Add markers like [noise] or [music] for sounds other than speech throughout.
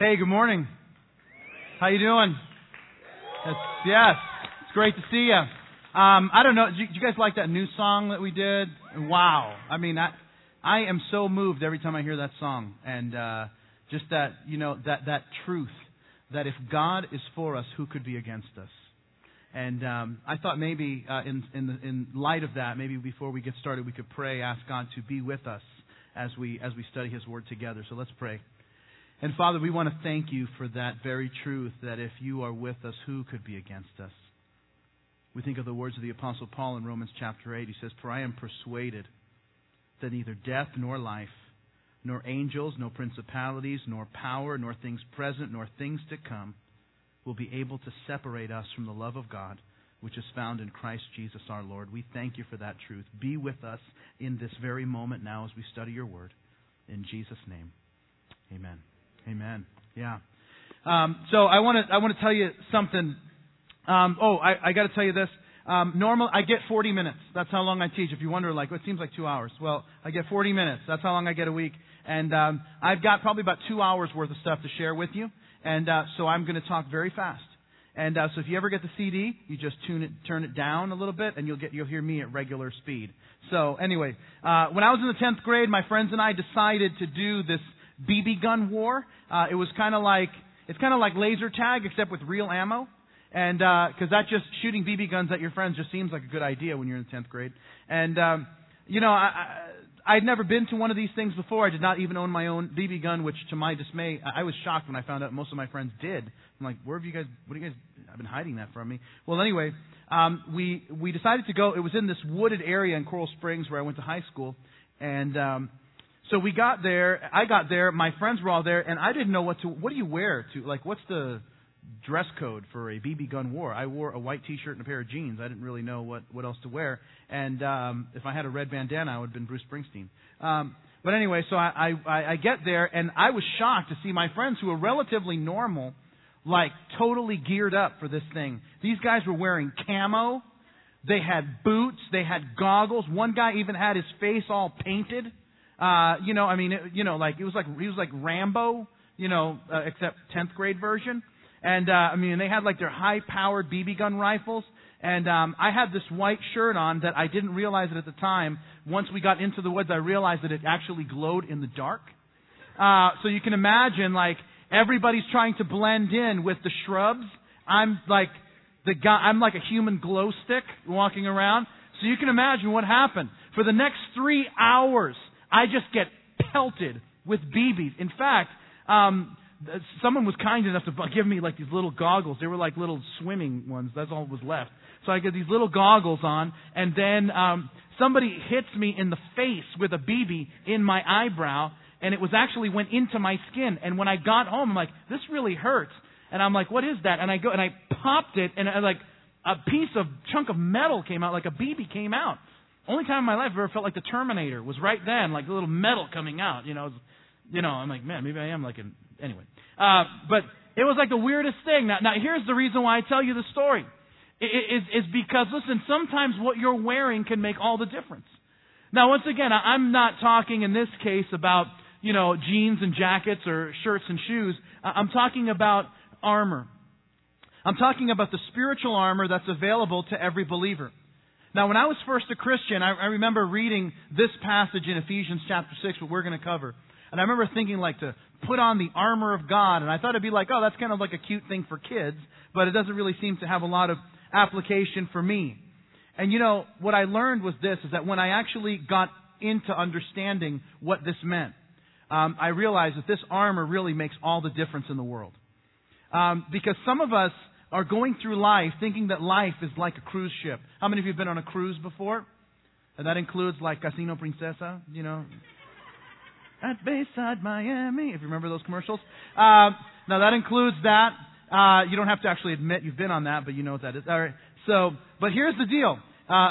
Hey, good morning. How you doing? Yes, yes. It's great to see you. Um, I don't know. Do you, you guys like that new song that we did? Wow. I mean, I I am so moved every time I hear that song, and uh, just that you know that that truth that if God is for us, who could be against us? And um, I thought maybe uh, in in, the, in light of that, maybe before we get started, we could pray, ask God to be with us as we as we study His Word together. So let's pray. And Father, we want to thank you for that very truth that if you are with us, who could be against us? We think of the words of the Apostle Paul in Romans chapter 8. He says, For I am persuaded that neither death nor life, nor angels, nor principalities, nor power, nor things present, nor things to come will be able to separate us from the love of God which is found in Christ Jesus our Lord. We thank you for that truth. Be with us in this very moment now as we study your word. In Jesus' name, amen. Amen. Yeah. Um, so I want to I want to tell you something. Um, oh, I, I got to tell you this. Um, normal, I get 40 minutes. That's how long I teach. If you wonder, like, it seems like two hours. Well, I get 40 minutes. That's how long I get a week. And um, I've got probably about two hours worth of stuff to share with you. And uh, so I'm going to talk very fast. And uh, so if you ever get the CD, you just tune it, turn it down a little bit, and you'll get you'll hear me at regular speed. So anyway, uh, when I was in the 10th grade, my friends and I decided to do this BB gun war. Uh, it was kind of like it's kind of like laser tag except with real ammo, and because uh, that just shooting BB guns at your friends just seems like a good idea when you're in tenth grade. And um, you know, I, I I'd never been to one of these things before. I did not even own my own BB gun, which to my dismay, I was shocked when I found out most of my friends did. I'm like, where have you guys? What are you guys? I've been hiding that from me. Well, anyway, um, we we decided to go. It was in this wooded area in Coral Springs where I went to high school, and um, so we got there. I got there. My friends were all there, and I didn't know what to. What do you wear to like? What's the dress code for a BB gun war? I wore a white T-shirt and a pair of jeans. I didn't really know what what else to wear. And um, if I had a red bandana, I would have been Bruce Springsteen. Um, but anyway, so I, I I get there, and I was shocked to see my friends who were relatively normal, like totally geared up for this thing. These guys were wearing camo. They had boots. They had goggles. One guy even had his face all painted. Uh, you know, I mean, it, you know, like it was like he was like Rambo, you know, uh, except 10th grade version. And uh, I mean, they had like their high-powered BB gun rifles. And um, I had this white shirt on that I didn't realize it at the time. Once we got into the woods, I realized that it actually glowed in the dark. Uh, so you can imagine, like everybody's trying to blend in with the shrubs. I'm like the guy. I'm like a human glow stick walking around. So you can imagine what happened for the next three hours. I just get pelted with BBs. In fact, um, someone was kind enough to give me like these little goggles. They were like little swimming ones. That's all that was left. So I get these little goggles on, and then um, somebody hits me in the face with a BB in my eyebrow, and it was actually went into my skin. And when I got home, I'm like, this really hurts. And I'm like, what is that? And I go and I popped it, and I, like a piece of chunk of metal came out, like a BB came out. Only time in my life I've ever felt like the Terminator was right then, like a little metal coming out. You know, you know. I'm like, man, maybe I am like an anyway. Uh, but it was like the weirdest thing. Now, now here's the reason why I tell you the story. Is is because listen, sometimes what you're wearing can make all the difference. Now, once again, I'm not talking in this case about you know jeans and jackets or shirts and shoes. I'm talking about armor. I'm talking about the spiritual armor that's available to every believer. Now, when I was first a Christian, I, I remember reading this passage in Ephesians chapter 6, what we're going to cover. And I remember thinking, like, to put on the armor of God. And I thought it'd be like, oh, that's kind of like a cute thing for kids, but it doesn't really seem to have a lot of application for me. And you know, what I learned was this, is that when I actually got into understanding what this meant, um, I realized that this armor really makes all the difference in the world. Um, because some of us are going through life thinking that life is like a cruise ship. How many of you have been on a cruise before? And that includes like Casino Princesa, you know, at Bayside, Miami, if you remember those commercials. Uh, now that includes that. Uh, you don't have to actually admit you've been on that, but you know what that is. All right. So, but here's the deal. Uh,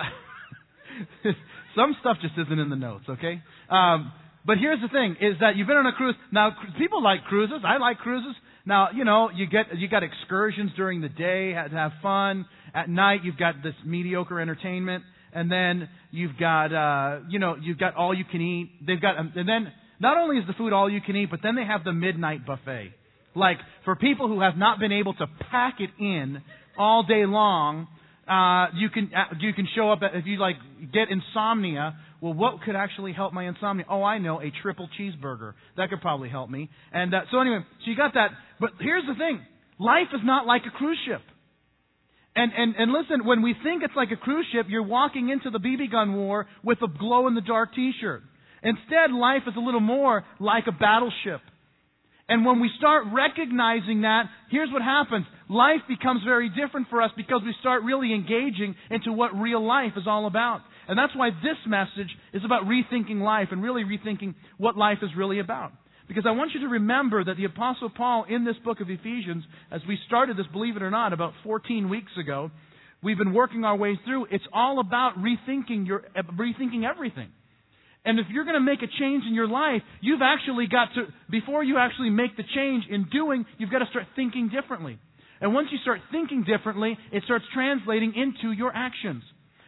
[laughs] some stuff just isn't in the notes, okay? Um, but here's the thing: is that you've been on a cruise. Now, people like cruises. I like cruises. Now, you know, you get you got excursions during the day to have fun. At night, you've got this mediocre entertainment, and then you've got uh, you know you've got all you can eat. They've got um, and then not only is the food all you can eat, but then they have the midnight buffet. Like, for people who have not been able to pack it in all day long, uh, you can uh, you can show up at, if you like get insomnia. Well, what could actually help my insomnia? Oh, I know, a triple cheeseburger. That could probably help me. And uh, so anyway, so you got that. But here's the thing: life is not like a cruise ship. And, and, and listen, when we think it's like a cruise ship, you're walking into the BB gun war with a glow in the dark t-shirt. Instead, life is a little more like a battleship. And when we start recognizing that, here's what happens. Life becomes very different for us because we start really engaging into what real life is all about. And that's why this message is about rethinking life and really rethinking what life is really about. Because I want you to remember that the Apostle Paul in this book of Ephesians, as we started this, believe it or not, about 14 weeks ago, we've been working our way through, it's all about rethinking your, rethinking everything. And if you're going to make a change in your life, you've actually got to, before you actually make the change in doing, you've got to start thinking differently. And once you start thinking differently, it starts translating into your actions.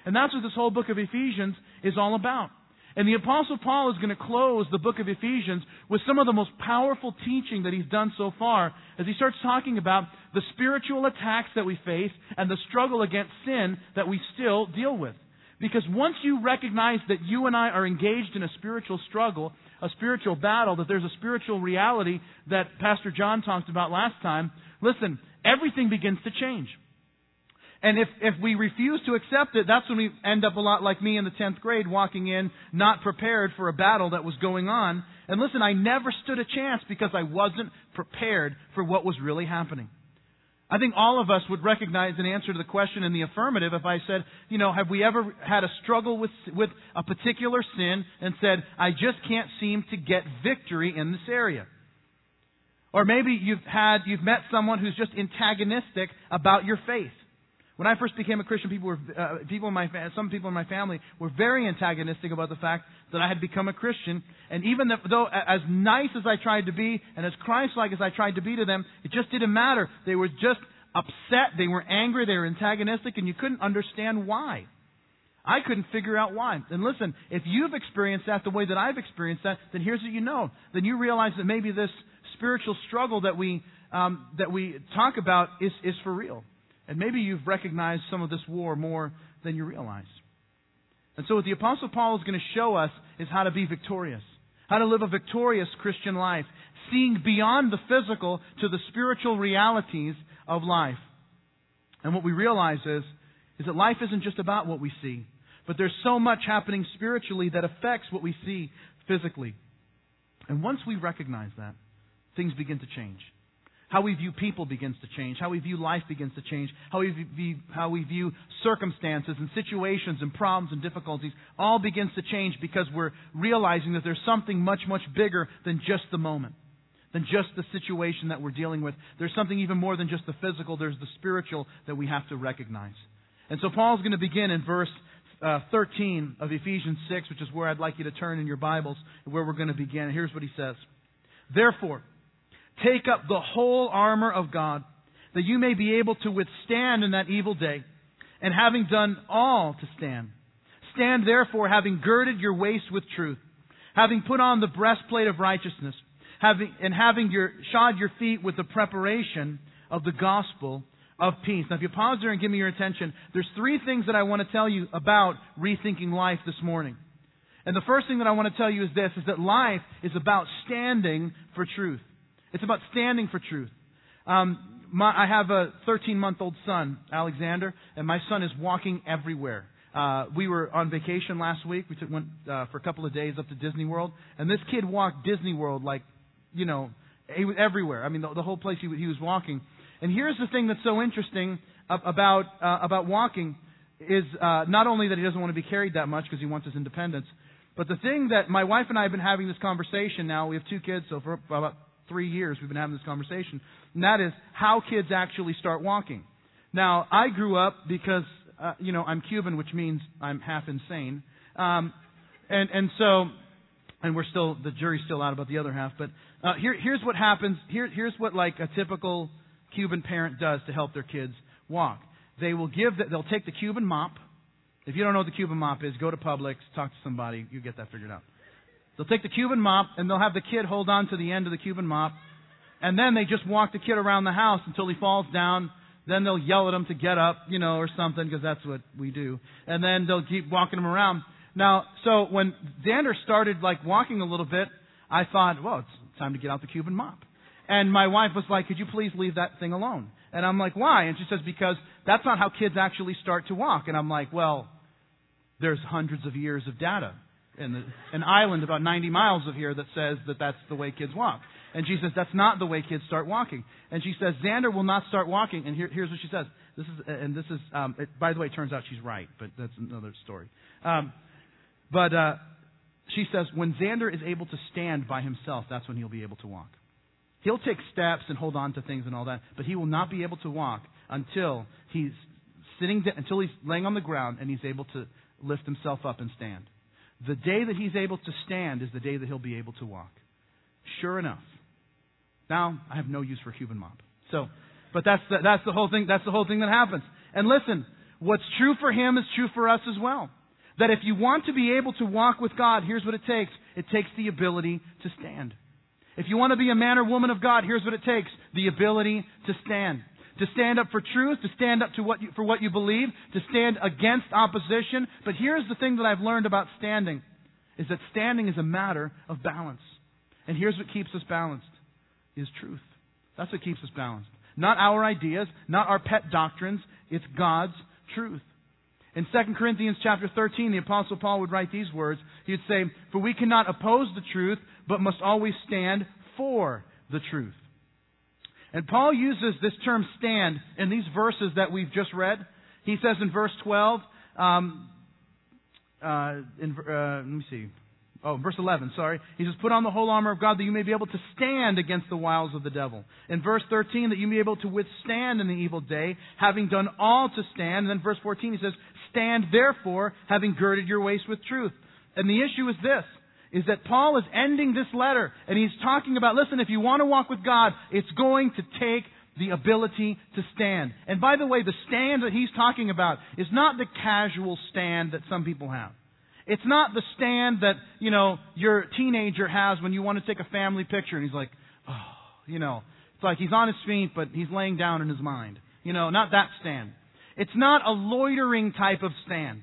And that's what this whole book of Ephesians is all about. And the Apostle Paul is going to close the book of Ephesians with some of the most powerful teaching that he's done so far as he starts talking about the spiritual attacks that we face and the struggle against sin that we still deal with. Because once you recognize that you and I are engaged in a spiritual struggle, a spiritual battle, that there's a spiritual reality that Pastor John talked about last time, listen, everything begins to change. And if, if we refuse to accept it, that's when we end up a lot like me in the 10th grade, walking in not prepared for a battle that was going on. And listen, I never stood a chance because I wasn't prepared for what was really happening. I think all of us would recognize an answer to the question in the affirmative if I said, you know, have we ever had a struggle with, with a particular sin and said, I just can't seem to get victory in this area? Or maybe you've had, you've met someone who's just antagonistic about your faith. When I first became a Christian, people were uh, people in my some people in my family were very antagonistic about the fact that I had become a Christian. And even though as nice as I tried to be and as Christ-like as I tried to be to them, it just didn't matter. They were just upset. They were angry. They were antagonistic, and you couldn't understand why. I couldn't figure out why. And listen, if you've experienced that the way that I've experienced that, then here's what you know. Then you realize that maybe this spiritual struggle that we um, that we talk about is is for real. And maybe you've recognized some of this war more than you realize. And so, what the Apostle Paul is going to show us is how to be victorious, how to live a victorious Christian life, seeing beyond the physical to the spiritual realities of life. And what we realize is, is that life isn't just about what we see, but there's so much happening spiritually that affects what we see physically. And once we recognize that, things begin to change. How we view people begins to change. How we view life begins to change. How we view, how we view circumstances and situations and problems and difficulties all begins to change because we're realizing that there's something much, much bigger than just the moment, than just the situation that we're dealing with. There's something even more than just the physical. There's the spiritual that we have to recognize. And so Paul's going to begin in verse uh, 13 of Ephesians 6, which is where I'd like you to turn in your Bibles, where we're going to begin. Here's what he says. Therefore, Take up the whole armor of God, that you may be able to withstand in that evil day, and having done all to stand. Stand therefore, having girded your waist with truth, having put on the breastplate of righteousness, having, and having your, shod your feet with the preparation of the gospel of peace. Now, if you pause there and give me your attention, there's three things that I want to tell you about rethinking life this morning. And the first thing that I want to tell you is this, is that life is about standing for truth. It's about standing for truth. Um, my, I have a 13 month old son, Alexander, and my son is walking everywhere. Uh, we were on vacation last week. We took, went uh, for a couple of days up to Disney World, and this kid walked Disney World like, you know, he was everywhere. I mean, the, the whole place he, he was walking. And here's the thing that's so interesting about uh, about walking is uh, not only that he doesn't want to be carried that much because he wants his independence, but the thing that my wife and I have been having this conversation now. We have two kids, so for about three years we've been having this conversation, and that is how kids actually start walking. Now, I grew up because, uh, you know, I'm Cuban, which means I'm half insane. Um, and, and so, and we're still, the jury's still out about the other half, but uh, here, here's what happens. Here, here's what, like, a typical Cuban parent does to help their kids walk. They will give, the, they'll take the Cuban mop. If you don't know what the Cuban mop is, go to Publix, talk to somebody, you get that figured out. They'll take the Cuban mop and they'll have the kid hold on to the end of the Cuban mop And then they just walk the kid around the house until he falls down. Then they'll yell at him to get up, you know, or something, because that's what we do. And then they'll keep walking him around. Now, so when Xander started like walking a little bit, I thought, well, it's time to get out the Cuban mop. And my wife was like, could you please leave that thing alone? And I'm like, why? And she says, because that's not how kids actually start to walk. And I'm like, well, there's hundreds of years of data in the, an island about 90 miles of here that says that that's the way kids walk. And she says, that's not the way kids start walking. And she says, Xander will not start walking. And here, here's what she says. This is, and this is, um, it, by the way, it turns out she's right, but that's another story. Um, but, uh, she says, when Xander is able to stand by himself, that's when he'll be able to walk. He'll take steps and hold on to things and all that, but he will not be able to walk until he's sitting, until he's laying on the ground and he's able to lift himself up and stand. The day that he's able to stand is the day that he'll be able to walk. Sure enough. Now, I have no use for Cuban mop. So, but that's the, that's the whole thing, that's the whole thing that happens. And listen, what's true for him is true for us as well. That if you want to be able to walk with God, here's what it takes. It takes the ability to stand. If you want to be a man or woman of God, here's what it takes. The ability to stand to stand up for truth, to stand up to what you, for what you believe, to stand against opposition. But here's the thing that I've learned about standing is that standing is a matter of balance. And here's what keeps us balanced is truth. That's what keeps us balanced. Not our ideas, not our pet doctrines, it's God's truth. In 2 Corinthians chapter 13, the apostle Paul would write these words. He would say, "For we cannot oppose the truth, but must always stand for the truth." And Paul uses this term stand in these verses that we've just read. He says in verse 12, um, uh, in, uh, let me see. Oh, verse 11, sorry. He says, Put on the whole armor of God that you may be able to stand against the wiles of the devil. In verse 13, that you may be able to withstand in the evil day, having done all to stand. And then verse 14, he says, Stand therefore, having girded your waist with truth. And the issue is this is that Paul is ending this letter and he's talking about, listen, if you want to walk with God, it's going to take the ability to stand. And by the way, the stand that he's talking about is not the casual stand that some people have. It's not the stand that, you know, your teenager has when you want to take a family picture and he's like, oh, you know, it's like he's on his feet, but he's laying down in his mind. You know, not that stand. It's not a loitering type of stand.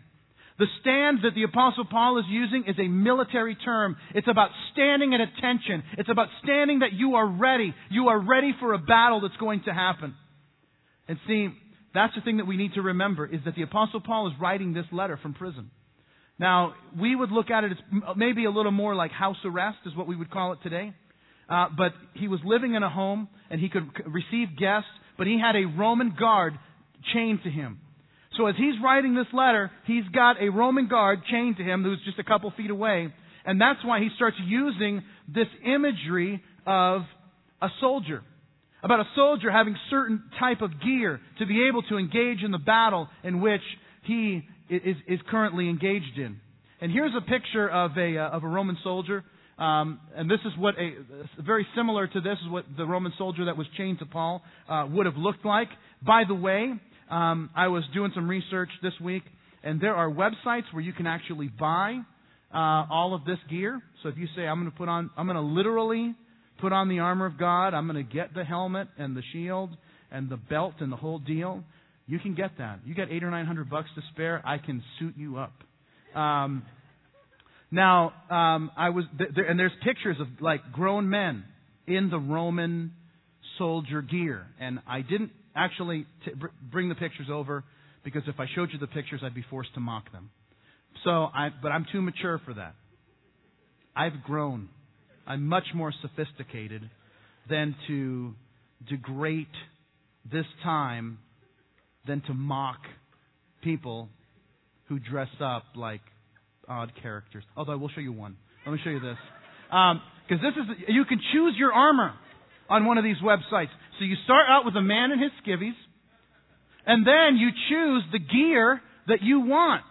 The stand that the apostle Paul is using is a military term. It's about standing at attention. It's about standing that you are ready. You are ready for a battle that's going to happen. And see, that's the thing that we need to remember is that the apostle Paul is writing this letter from prison. Now, we would look at it as maybe a little more like house arrest is what we would call it today. Uh, but he was living in a home and he could receive guests, but he had a Roman guard chained to him. So as he's writing this letter, he's got a Roman guard chained to him who's just a couple feet away. And that's why he starts using this imagery of a soldier. About a soldier having certain type of gear to be able to engage in the battle in which he is, is currently engaged in. And here's a picture of a, uh, of a Roman soldier. Um, and this is what a very similar to this is what the Roman soldier that was chained to Paul uh, would have looked like. By the way, um, I was doing some research this week, and there are websites where you can actually buy uh, all of this gear. So if you say, I'm going to put on, I'm going to literally put on the armor of God, I'm going to get the helmet and the shield and the belt and the whole deal, you can get that. You got eight or nine hundred bucks to spare, I can suit you up. Um, now, um, I was, there, and there's pictures of like grown men in the Roman soldier gear, and I didn't actually t- bring the pictures over because if I showed you the pictures, I'd be forced to mock them. So, I, but I'm too mature for that. I've grown. I'm much more sophisticated than to degrade this time than to mock people who dress up like odd characters. Although I will show you one. Let me show you this. Because um, this is, you can choose your armor on one of these websites. So you start out with a man in his skivvies, and then you choose the gear that you want.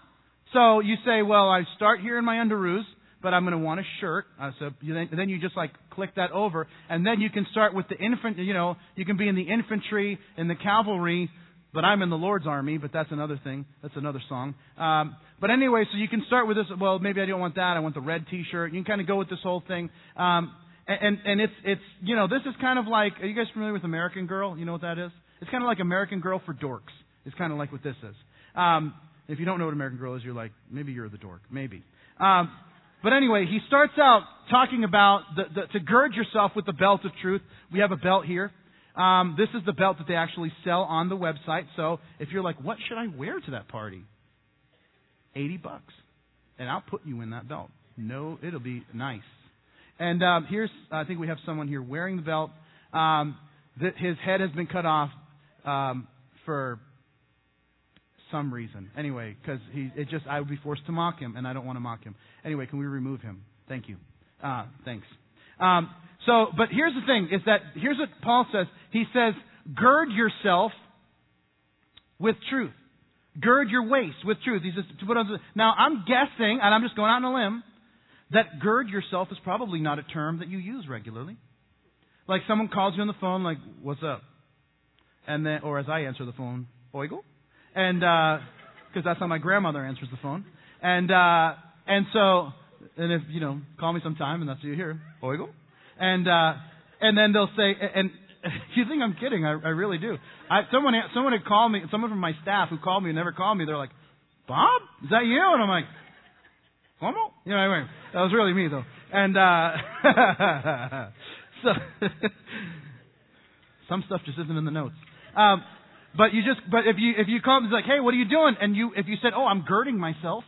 So you say, well, I start here in my underoos, but I'm going to want a shirt. Uh, so you then, then you just like click that over, and then you can start with the infant. You know, you can be in the infantry, in the cavalry, but I'm in the Lord's army. But that's another thing. That's another song. Um, but anyway, so you can start with this. Well, maybe I don't want that. I want the red T-shirt. You can kind of go with this whole thing. Um, and and it's it's you know this is kind of like are you guys familiar with American Girl? You know what that is? It's kind of like American Girl for dorks. It's kind of like what this is. Um, if you don't know what American Girl is, you're like maybe you're the dork, maybe. Um, but anyway, he starts out talking about the, the, to gird yourself with the belt of truth. We have a belt here. Um, this is the belt that they actually sell on the website. So if you're like, what should I wear to that party? 80 bucks. And I'll put you in that belt. No, it'll be nice. And um, here's, I think we have someone here wearing the belt. Um, that his head has been cut off um, for some reason. Anyway, because he, it just, I would be forced to mock him, and I don't want to mock him. Anyway, can we remove him? Thank you. Uh, thanks. Um, so, but here's the thing: is that here's what Paul says. He says, "Gird yourself with truth. Gird your waist with truth." He says to put on. Now, I'm guessing, and I'm just going out on a limb, that "gird yourself" is probably not a term that you use regularly. Like someone calls you on the phone, like, "What's up?" And then, or as I answer the phone, "Oigo," and uh, because uh, that's how my grandmother answers the phone. And uh, and so, and if you know, call me sometime, and that's what you hear, "Oigo." And uh, and then they'll say, and [laughs] you think I'm kidding? I, I really do. I, someone someone had called me, someone from my staff who called me and never called me. They're like, Bob, is that you? And I'm like, Como? You know, anyway, that was really me though. And uh, [laughs] so [laughs] some stuff just isn't in the notes. Um, but you just, but if you if you call, it's like, hey, what are you doing? And you if you said, oh, I'm girding myself,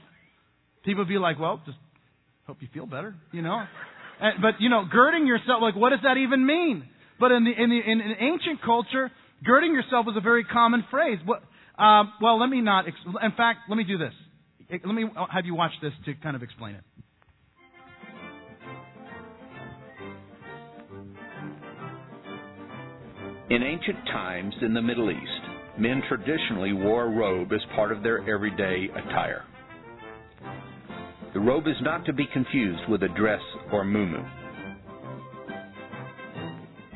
people would be like, well, just hope you feel better, you know. [laughs] And, but you know, girding yourself, like what does that even mean? But in the in the in, in ancient culture, girding yourself was a very common phrase. What? Um, well, let me not. In fact, let me do this. Let me have you watch this to kind of explain it. In ancient times in the Middle East, men traditionally wore a robe as part of their everyday attire. The robe is not to be confused with a dress or muumuu.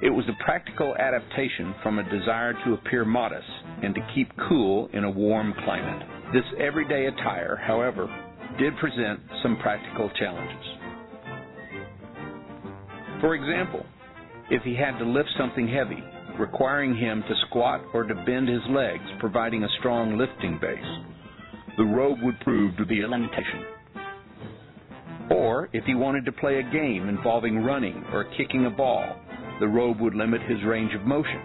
It was a practical adaptation from a desire to appear modest and to keep cool in a warm climate. This everyday attire, however, did present some practical challenges. For example, if he had to lift something heavy, requiring him to squat or to bend his legs, providing a strong lifting base, the robe would prove to be a limitation. Or if he wanted to play a game involving running or kicking a ball, the robe would limit his range of motion.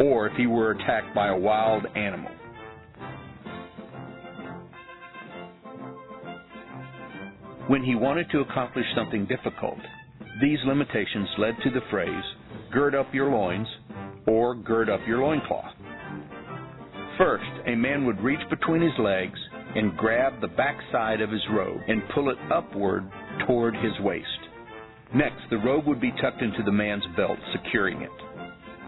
Or if he were attacked by a wild animal. When he wanted to accomplish something difficult, these limitations led to the phrase, gird up your loins, or gird up your loincloth. First, a man would reach between his legs and grab the backside of his robe and pull it upward toward his waist. Next, the robe would be tucked into the man's belt, securing it.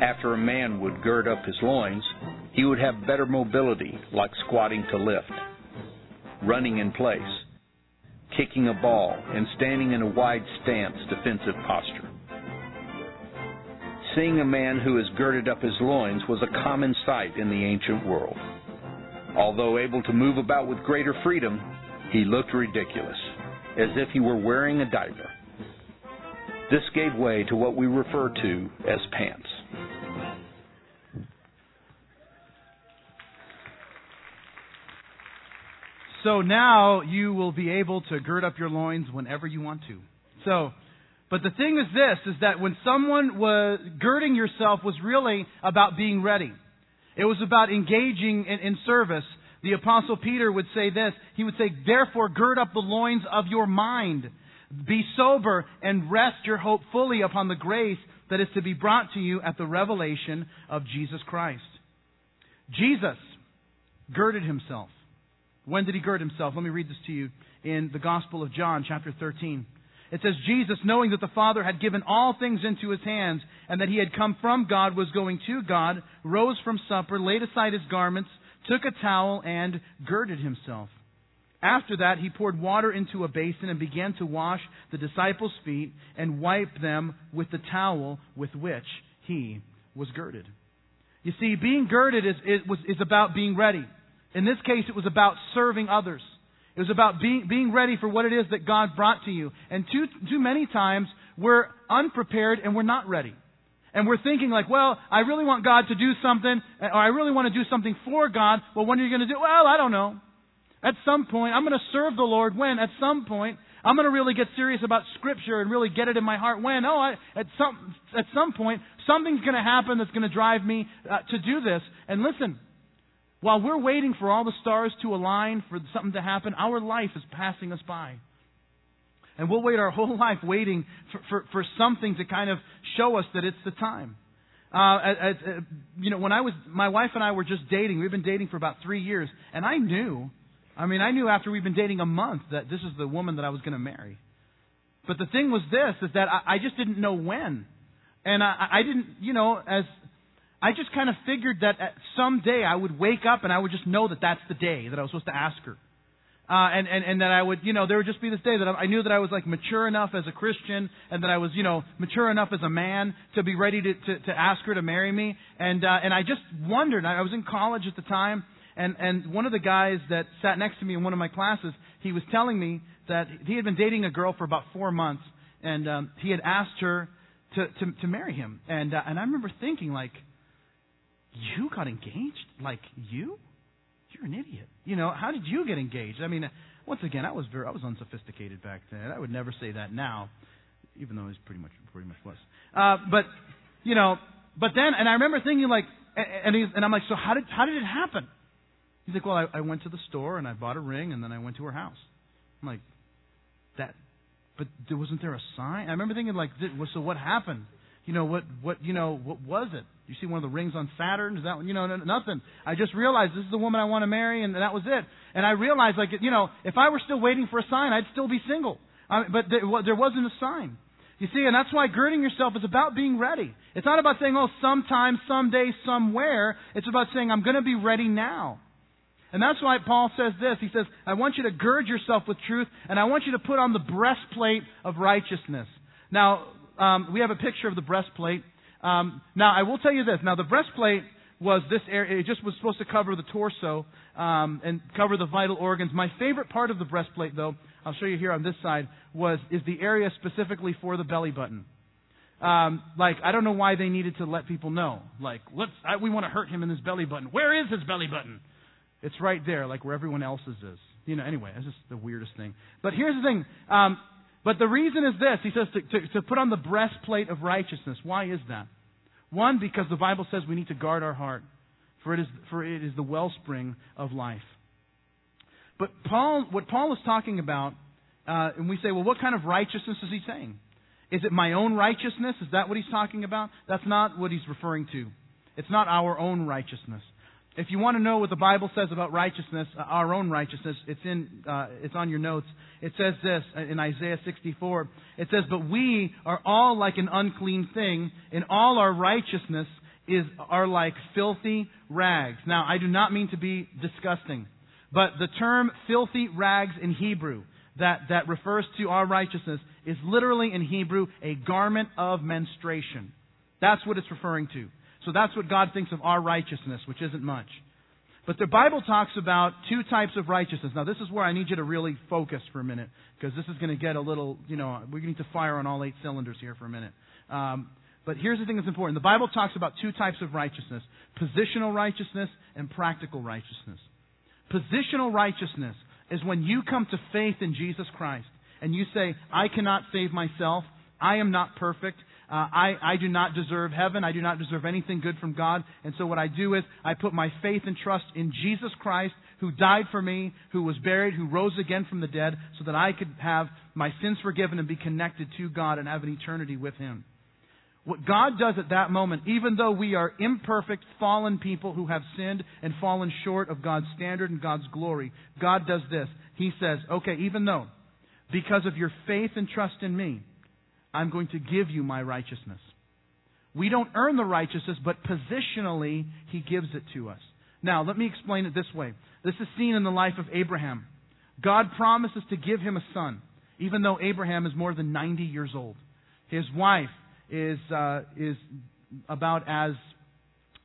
After a man would gird up his loins, he would have better mobility, like squatting to lift, running in place, kicking a ball, and standing in a wide stance defensive posture. Seeing a man who has girded up his loins was a common sight in the ancient world. Although able to move about with greater freedom, he looked ridiculous, as if he were wearing a diaper. This gave way to what we refer to as pants. So now you will be able to gird up your loins whenever you want to. So, but the thing is this, is that when someone was, girding yourself was really about being ready. It was about engaging in, in service. The apostle Peter would say this. He would say, therefore gird up the loins of your mind. Be sober and rest your hope fully upon the grace that is to be brought to you at the revelation of Jesus Christ. Jesus girded himself. When did he gird himself? Let me read this to you in the Gospel of John, chapter 13. It says, Jesus, knowing that the Father had given all things into his hands, and that he had come from God, was going to God, rose from supper, laid aside his garments, took a towel, and girded himself. After that, he poured water into a basin and began to wash the disciples' feet and wipe them with the towel with which he was girded. You see, being girded is, is, was, is about being ready. In this case, it was about serving others. It was about being, being ready for what it is that God brought to you. And too, too many times, we're unprepared and we're not ready. And we're thinking like, well, I really want God to do something, or I really want to do something for God. Well, when are you going to do? Well, I don't know. At some point, I'm going to serve the Lord. When? At some point, I'm going to really get serious about Scripture and really get it in my heart. When? Oh, I, at some at some point, something's going to happen that's going to drive me uh, to do this. And listen, while we're waiting for all the stars to align for something to happen, our life is passing us by. And we'll wait our [laughs] whole life waiting for, for, for something to kind of show us that it's the time. Uh, as, as, uh, you know, when I was, my wife and I were just dating. We've been dating for about three years, and I knew. I mean, I knew after we'd been dating a month that this is the woman that I was going to marry. But the thing was this: is that I, I just didn't know when, and I, I didn't, you know, as I just kind of figured that someday I would wake up and I would just know that that's the day that I was supposed to ask her. Uh, and, and, and that I would, you know, there would just be this day that I, knew that I was like mature enough as a Christian and that I was, you know, mature enough as a man to be ready to, to, to ask her to marry me. And, uh, and I just wondered, I was in college at the time and, and one of the guys that sat next to me in one of my classes, he was telling me that he had been dating a girl for about four months and um, he had asked her to, to, to marry him. And, uh, and I remember thinking like, you got engaged? Like you? You're an idiot. You know, how did you get engaged? I mean, once again, I was very, I was unsophisticated back then. I would never say that now, even though it was pretty much, pretty much was. Uh, but, you know, but then, and I remember thinking like, and he's, and I'm like, so how did, how did it happen? He's like, well, I, I went to the store and I bought a ring and then I went to her house. I'm like, that, but wasn't there a sign? I remember thinking like, so what happened? You know, what, what, you know, what was it? You see one of the rings on Saturn? Is that one? You know, nothing. I just realized this is the woman I want to marry, and that was it. And I realized, like, you know, if I were still waiting for a sign, I'd still be single. I, but there, there wasn't a sign. You see, and that's why girding yourself is about being ready. It's not about saying, oh, sometime, someday, somewhere. It's about saying, I'm going to be ready now. And that's why Paul says this. He says, I want you to gird yourself with truth, and I want you to put on the breastplate of righteousness. Now, um, we have a picture of the breastplate. Um, now, I will tell you this. Now, the breastplate was this area. It just was supposed to cover the torso um, and cover the vital organs. My favorite part of the breastplate, though, I'll show you here on this side, was is the area specifically for the belly button. Um, like I don't know why they needed to let people know. Like, let's I, we want to hurt him in his belly button. Where is his belly button? It's right there, like where everyone else's is. You know. Anyway, that's just the weirdest thing. But here's the thing. Um, but the reason is this. He says to, to, to put on the breastplate of righteousness. Why is that? One, because the Bible says we need to guard our heart, for it is, for it is the wellspring of life. But Paul, what Paul is talking about, uh, and we say, well, what kind of righteousness is he saying? Is it my own righteousness? Is that what he's talking about? That's not what he's referring to. It's not our own righteousness. If you want to know what the Bible says about righteousness, uh, our own righteousness, it's in uh, it's on your notes. It says this in Isaiah 64. It says, "But we are all like an unclean thing, and all our righteousness is are like filthy rags." Now, I do not mean to be disgusting, but the term "filthy rags" in Hebrew that that refers to our righteousness is literally in Hebrew a garment of menstruation. That's what it's referring to. So that's what God thinks of our righteousness, which isn't much. But the Bible talks about two types of righteousness. Now, this is where I need you to really focus for a minute, because this is going to get a little, you know, we need to fire on all eight cylinders here for a minute. Um, but here's the thing that's important. The Bible talks about two types of righteousness positional righteousness and practical righteousness. Positional righteousness is when you come to faith in Jesus Christ and you say, I cannot save myself. I am not perfect. Uh, I, I do not deserve heaven. I do not deserve anything good from God. And so what I do is I put my faith and trust in Jesus Christ, who died for me, who was buried, who rose again from the dead, so that I could have my sins forgiven and be connected to God and have an eternity with Him. What God does at that moment, even though we are imperfect, fallen people who have sinned and fallen short of God's standard and God's glory, God does this. He says, okay, even though, because of your faith and trust in me, I'm going to give you my righteousness. We don't earn the righteousness, but positionally, He gives it to us. Now, let me explain it this way. This is seen in the life of Abraham. God promises to give him a son, even though Abraham is more than 90 years old. His wife is, uh, is about as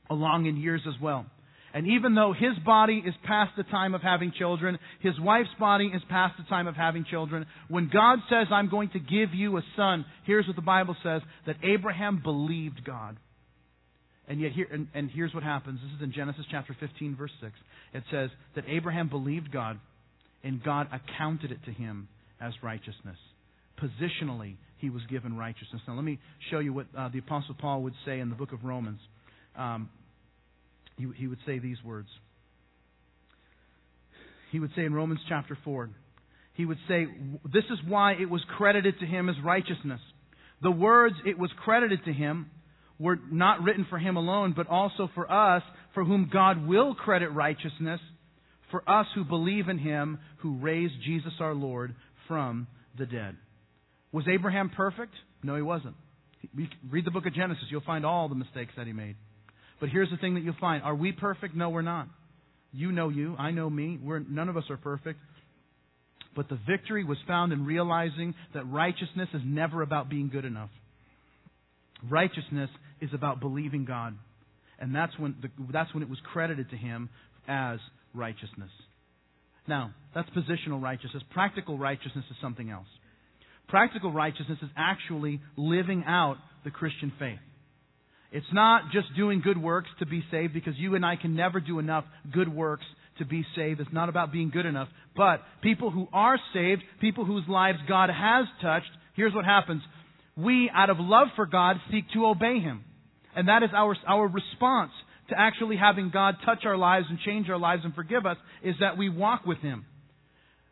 along in years as well. And even though his body is past the time of having children, his wife's body is past the time of having children, when God says, I'm going to give you a son, here's what the Bible says that Abraham believed God. And yet here and, and here's what happens. This is in Genesis chapter 15, verse 6. It says that Abraham believed God, and God accounted it to him as righteousness. Positionally, he was given righteousness. Now, let me show you what uh, the Apostle Paul would say in the book of Romans. Um, he, he would say these words. He would say in Romans chapter 4, he would say, This is why it was credited to him as righteousness. The words it was credited to him were not written for him alone, but also for us, for whom God will credit righteousness, for us who believe in him who raised Jesus our Lord from the dead. Was Abraham perfect? No, he wasn't. Read the book of Genesis. You'll find all the mistakes that he made. But here's the thing that you'll find. Are we perfect? No, we're not. You know you. I know me. We're, none of us are perfect. But the victory was found in realizing that righteousness is never about being good enough. Righteousness is about believing God. And that's when, the, that's when it was credited to him as righteousness. Now, that's positional righteousness. Practical righteousness is something else. Practical righteousness is actually living out the Christian faith. It's not just doing good works to be saved because you and I can never do enough good works to be saved. It's not about being good enough. But people who are saved, people whose lives God has touched, here's what happens. We, out of love for God, seek to obey Him. And that is our, our response to actually having God touch our lives and change our lives and forgive us, is that we walk with Him.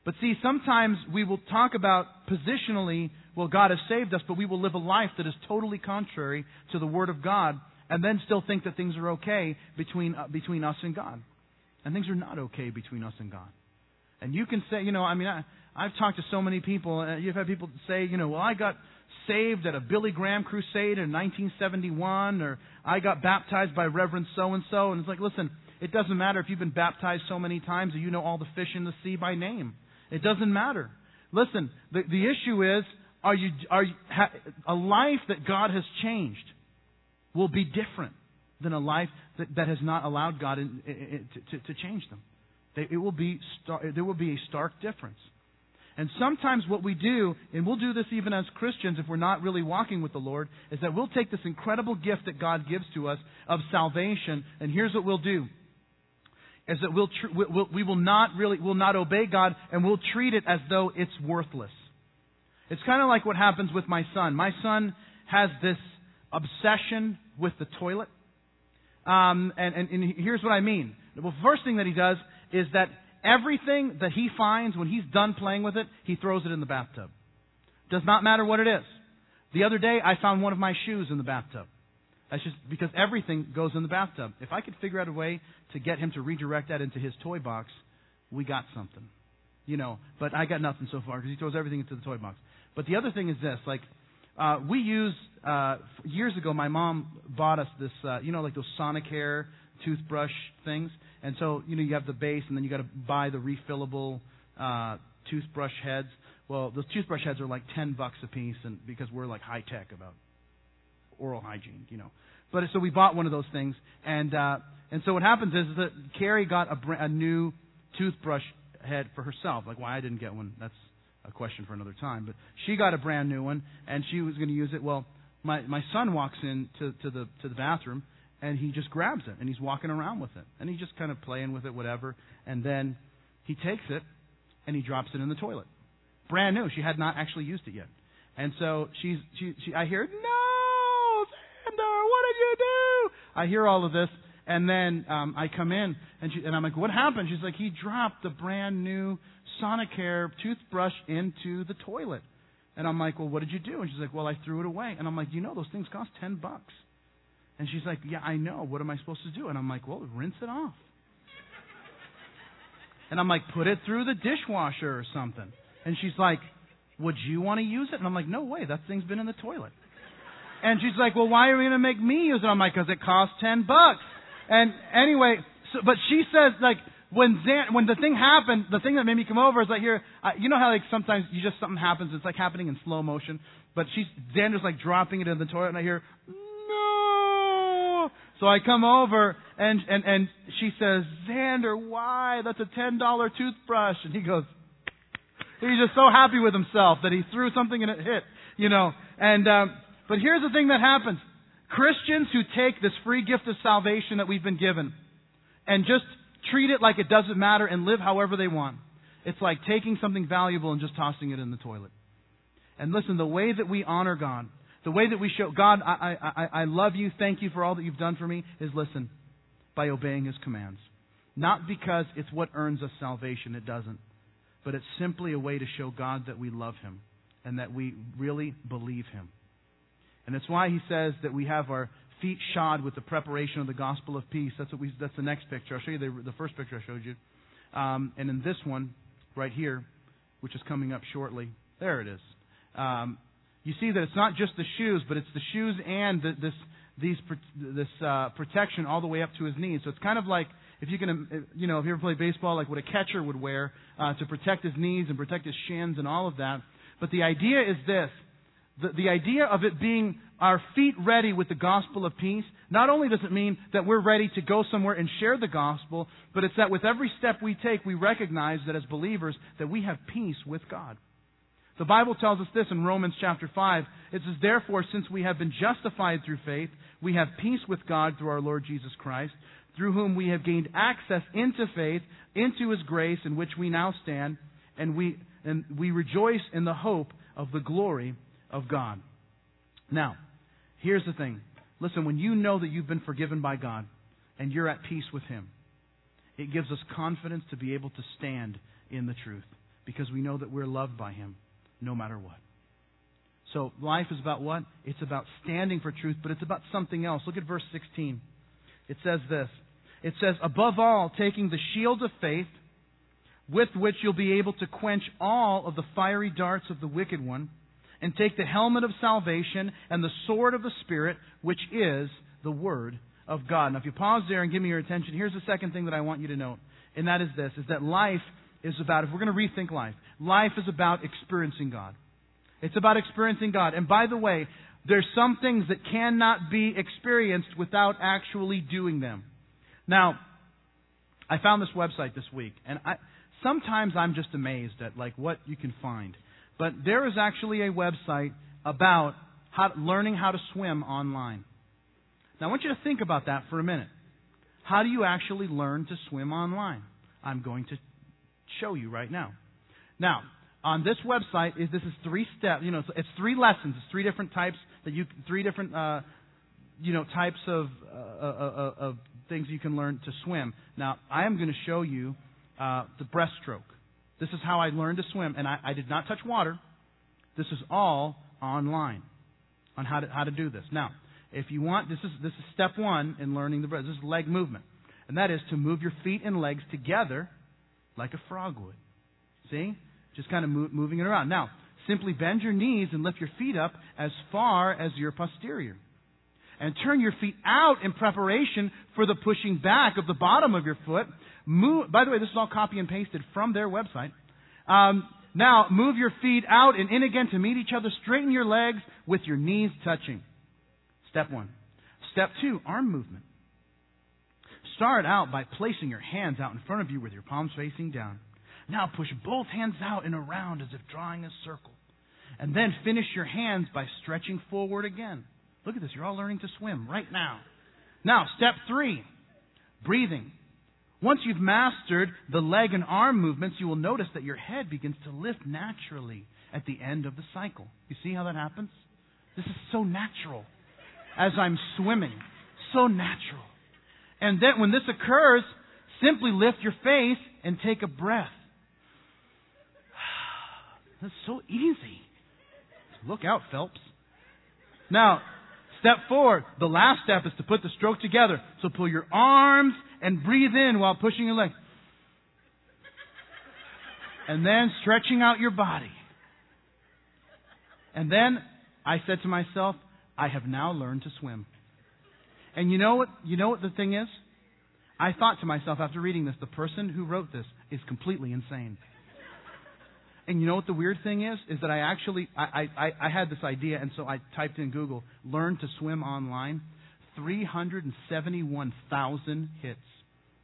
But see, sometimes we will talk about positionally well, God has saved us, but we will live a life that is totally contrary to the Word of God and then still think that things are okay between, uh, between us and God. And things are not okay between us and God. And you can say, you know, I mean, I, I've talked to so many people, and you've had people say, you know, well, I got saved at a Billy Graham crusade in 1971, or I got baptized by Reverend so and so. And it's like, listen, it doesn't matter if you've been baptized so many times or you know all the fish in the sea by name. It doesn't matter. Listen, the, the issue is are you, are you, ha, a life that God has changed will be different than a life that, that has not allowed God in, in, to, to, change them. They, it will be star, there will be a stark difference. And sometimes what we do, and we'll do this even as Christians if we're not really walking with the Lord, is that we'll take this incredible gift that God gives to us of salvation, and here's what we'll do. Is that we'll, tr- we'll, we will not really, will not obey God, and we'll treat it as though it's worthless. It's kind of like what happens with my son. My son has this obsession with the toilet. Um, and, and, and here's what I mean. The first thing that he does is that everything that he finds when he's done playing with it, he throws it in the bathtub. Does not matter what it is. The other day, I found one of my shoes in the bathtub. That's just because everything goes in the bathtub. If I could figure out a way to get him to redirect that into his toy box, we got something. You know, but I got nothing so far because he throws everything into the toy box. But the other thing is this, like, uh, we use, uh, years ago, my mom bought us this, uh, you know, like those Sonicare toothbrush things. And so, you know, you have the base and then you got to buy the refillable, uh, toothbrush heads. Well, those toothbrush heads are like 10 bucks a piece and because we're like high tech about oral hygiene, you know. But so we bought one of those things and, uh, and so what happens is that Carrie got a, br- a new toothbrush head for herself. Like, why I didn't get one, that's a question for another time. But she got a brand new one, and she was going to use it. Well, my my son walks in to, to the to the bathroom, and he just grabs it, and he's walking around with it, and he's just kind of playing with it, whatever. And then he takes it, and he drops it in the toilet, brand new. She had not actually used it yet, and so she's she, she I hear no, Xander, what did you do? I hear all of this. And then um, I come in, and, she, and I'm like, "What happened?" She's like, "He dropped the brand new Sonicare toothbrush into the toilet. And I'm like, well, what did you do? And she's like, well, I threw it away. And I'm like, you know, those things cost 10 bucks. And she's like, yeah, I know. What am I supposed to do? And I'm like, well, rinse it off. And I'm like, put it through the dishwasher or something. And she's like, would you want to use it? And I'm like, no way. That thing's been in the toilet. And she's like, well, why are you going to make me use it? I'm like, because it costs 10 bucks. And anyway, so, but she says, like, when Zan, when the thing happened, the thing that made me come over is like here, uh, you know how like sometimes you just something happens, it's like happening in slow motion, but she's Xander's like dropping it in the toilet, and I hear no. So I come over and, and, and she says, Xander, why? That's a $10 toothbrush. And he goes, he's just so happy with himself that he threw something and it hit, you know. And, um, but here's the thing that happens. Christians who take this free gift of salvation that we've been given and just treat it like it doesn't matter and live however they want. It's like taking something valuable and just tossing it in the toilet. And listen, the way that we honor God, the way that we show God, I, I, I love you, thank you for all that you've done for me, is listen, by obeying His commands. Not because it's what earns us salvation, it doesn't. But it's simply a way to show God that we love Him and that we really believe Him. And that's why He says that we have our feet shod with the preparation of the gospel of peace. That's what we. That's the next picture. I'll show you the, the first picture I showed you, um, and in this one, right here, which is coming up shortly. There it is. Um, you see that it's not just the shoes, but it's the shoes and the, this these this uh, protection all the way up to his knees. So it's kind of like if you can, uh, you know, if you ever play baseball, like what a catcher would wear uh, to protect his knees and protect his shins and all of that. But the idea is this: the, the idea of it being our feet ready with the gospel of peace, not only does it mean that we're ready to go somewhere and share the gospel, but it's that with every step we take, we recognize that as believers, that we have peace with God. The Bible tells us this in Romans chapter 5. It says, Therefore, since we have been justified through faith, we have peace with God through our Lord Jesus Christ, through whom we have gained access into faith, into his grace in which we now stand, and we, and we rejoice in the hope of the glory of God. Now, here's the thing. Listen, when you know that you've been forgiven by God and you're at peace with Him, it gives us confidence to be able to stand in the truth because we know that we're loved by Him no matter what. So life is about what? It's about standing for truth, but it's about something else. Look at verse 16. It says this. It says, above all, taking the shield of faith, with which you'll be able to quench all of the fiery darts of the wicked one, and take the helmet of salvation and the sword of the Spirit, which is the Word of God. Now, if you pause there and give me your attention, here's the second thing that I want you to note, and that is this, is that life is about, if we're going to rethink life, life is about experiencing God. It's about experiencing God. And by the way, there's some things that cannot be experienced without actually doing them. Now, I found this website this week, and I, sometimes I'm just amazed at like what you can find. But there is actually a website about how, learning how to swim online. Now, I want you to think about that for a minute. How do you actually learn to swim online? I'm going to show you right now. Now, on this website is this is three steps. You know, it's three lessons. It's three different types that you, three different, uh, you know, types of uh, uh, uh of things you can learn to swim. Now, I am going to show you uh, the breaststroke. This is how I learned to swim, and I, I did not touch water. This is all online on how to how to do this. Now, if you want, this is this is step one in learning the breath. This is leg movement, and that is to move your feet and legs together like a frog would. See, just kind of move, moving it around. Now, simply bend your knees and lift your feet up as far as your posterior. And turn your feet out in preparation for the pushing back of the bottom of your foot Move, by the way, this is all copy and pasted from their website. Um, now, move your feet out and in again to meet each other. Straighten your legs with your knees touching. Step one. Step two, arm movement. Start out by placing your hands out in front of you with your palms facing down. Now push both hands out and around as if drawing a circle. And then finish your hands by stretching forward again. Look at this. You're all learning to swim right now. Now, step three, breathing. Once you've mastered the leg and arm movements, you will notice that your head begins to lift naturally at the end of the cycle. You see how that happens? This is so natural as I'm swimming. So natural. And then when this occurs, simply lift your face and take a breath. [sighs] That's so easy. Look out, Phelps. Now, step four, the last step is to put the stroke together. So pull your arms and breathe in while pushing your leg. And then stretching out your body. And then I said to myself, I have now learned to swim. And you know what you know what the thing is? I thought to myself after reading this, the person who wrote this is completely insane. And you know what the weird thing is? Is that I actually I, I, I had this idea and so I typed in Google, learn to swim online. 371,000 hits.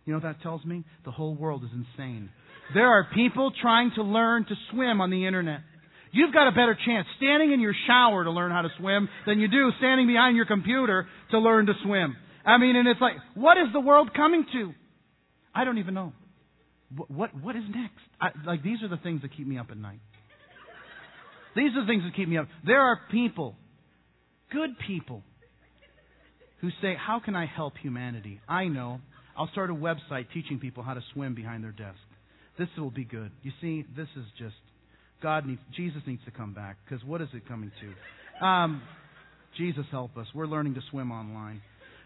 You know what that tells me? The whole world is insane. There are people trying to learn to swim on the internet. You've got a better chance standing in your shower to learn how to swim than you do standing behind your computer to learn to swim. I mean, and it's like, what is the world coming to? I don't even know. What what, what is next? I, like these are the things that keep me up at night. These are the things that keep me up. There are people, good people, who say, "How can I help humanity?" I know. I'll start a website teaching people how to swim behind their desk. This will be good. You see, this is just God needs, Jesus needs to come back because what is it coming to? Um, Jesus help us. We're learning to swim online.